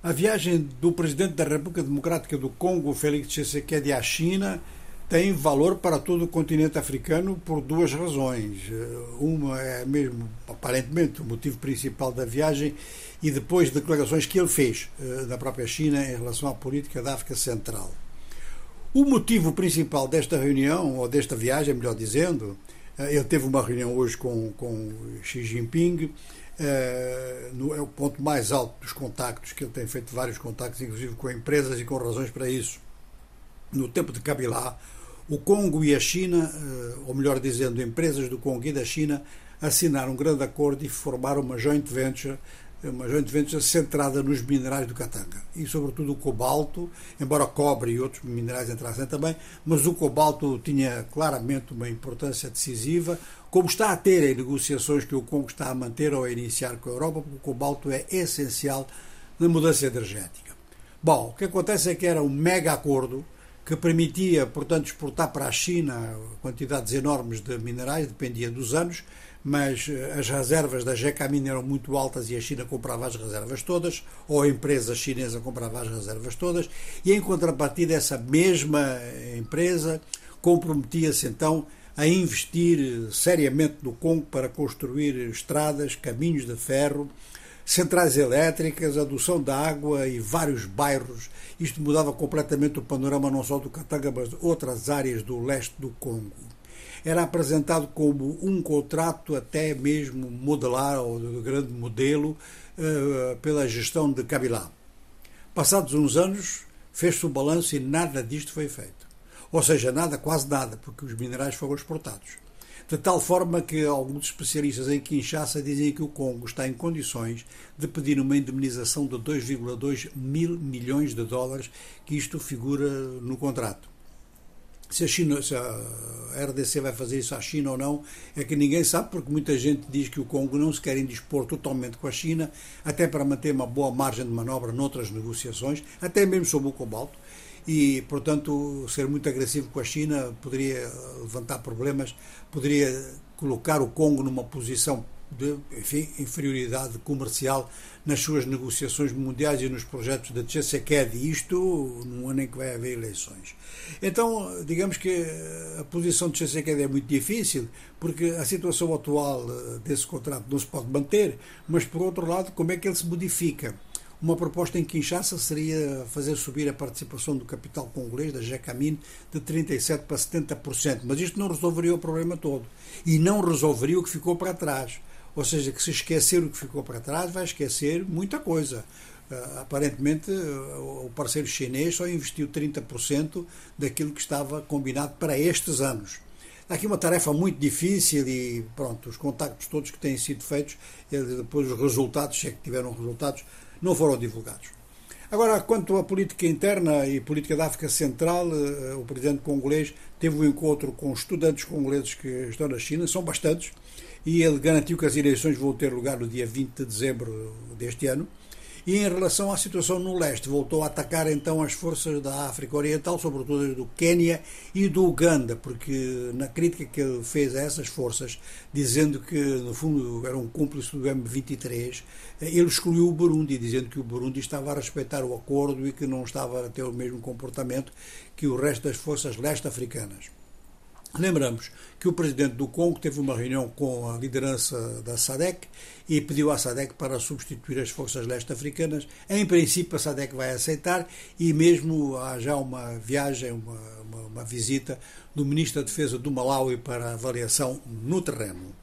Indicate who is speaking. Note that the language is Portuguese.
Speaker 1: A viagem do presidente da República Democrática do Congo, Félix Tshisekedi, à China tem valor para todo o continente africano por duas razões. Uma é mesmo, aparentemente, o motivo principal da viagem e depois declarações que ele fez eh, na própria China em relação à política da África Central. O motivo principal desta reunião, ou desta viagem, melhor dizendo, eh, ele teve uma reunião hoje com, com Xi Jinping, é, no, é o ponto mais alto dos contactos, que ele tem feito vários contactos, inclusive com empresas e com razões para isso. No tempo de Kabila, o Congo e a China, eh, ou melhor dizendo, empresas do Congo e da China, assinaram um grande acordo e formaram uma joint venture uma joint venture centrada nos minerais do Katanga e sobretudo o cobalto, embora o cobre e outros minerais entrassem também, mas o cobalto tinha claramente uma importância decisiva, como está a ter em negociações que o Congo está a manter ou a iniciar com a Europa, porque o cobalto é essencial na mudança energética. Bom, o que acontece é que era um mega acordo que permitia, portanto, exportar para a China quantidades enormes de minerais, dependia dos anos, mas eh, as reservas da Jecamin eram muito altas e a China comprava as reservas todas, ou a empresa chinesa comprava as reservas todas, e em contrapartida essa mesma empresa comprometia-se então a investir seriamente no Congo para construir estradas, caminhos de ferro, centrais elétricas, adoção de água e vários bairros. Isto mudava completamente o panorama não só do Katanga, mas de outras áreas do leste do Congo era apresentado como um contrato até mesmo modelar ou de grande modelo uh, pela gestão de Kabila. Passados uns anos, fez-se o balanço e nada disto foi feito. Ou seja, nada, quase nada, porque os minerais foram exportados. De tal forma que alguns especialistas em Kinshasa dizem que o Congo está em condições de pedir uma indemnização de 2,2 mil milhões de dólares, que isto figura no contrato. Se a, China, se a RDC vai fazer isso à China ou não, é que ninguém sabe, porque muita gente diz que o Congo não se quer indispor totalmente com a China, até para manter uma boa margem de manobra noutras negociações, até mesmo sobre o cobalto, e, portanto, ser muito agressivo com a China poderia levantar problemas, poderia colocar o Congo numa posição de enfim, inferioridade comercial nas suas negociações mundiais e nos projetos da Tshisekedi, isto num ano em que vai haver eleições. Então, digamos que a posição de Tshisekedi é muito difícil, porque a situação atual eh, desse contrato não se pode manter, mas por outro lado, como é que ele se modifica? Uma proposta em Kinshasa seria fazer subir a participação do capital congolês, da Jecamin, de 37% para 70%. Mas isto não resolveria o problema todo. E não resolveria o que ficou para trás. Ou seja, que se esquecer o que ficou para trás, vai esquecer muita coisa. Uh, aparentemente, uh, o parceiro chinês só investiu 30% daquilo que estava combinado para estes anos. Aqui uma tarefa muito difícil e, pronto, os contactos todos que têm sido feitos, depois os resultados, se é que tiveram resultados, não foram divulgados. Agora, quanto à política interna e política da África Central, uh, o presidente congolês teve um encontro com estudantes congoleses que estão na China, são bastantes, e ele garantiu que as eleições vão ter lugar no dia 20 de dezembro deste ano. E em relação à situação no leste, voltou a atacar então as forças da África Oriental, sobretudo do Quênia e do Uganda, porque na crítica que ele fez a essas forças, dizendo que no fundo era um cúmplice do M23, ele excluiu o Burundi, dizendo que o Burundi estava a respeitar o acordo e que não estava a ter o mesmo comportamento que o resto das forças leste-africanas. Lembramos que o presidente do Congo teve uma reunião com a liderança da SADEC e pediu à SADEC para substituir as forças leste-africanas. Em princípio, a SADEC vai aceitar e mesmo há já uma viagem, uma, uma, uma visita do ministro da Defesa do Malawi para avaliação no terreno.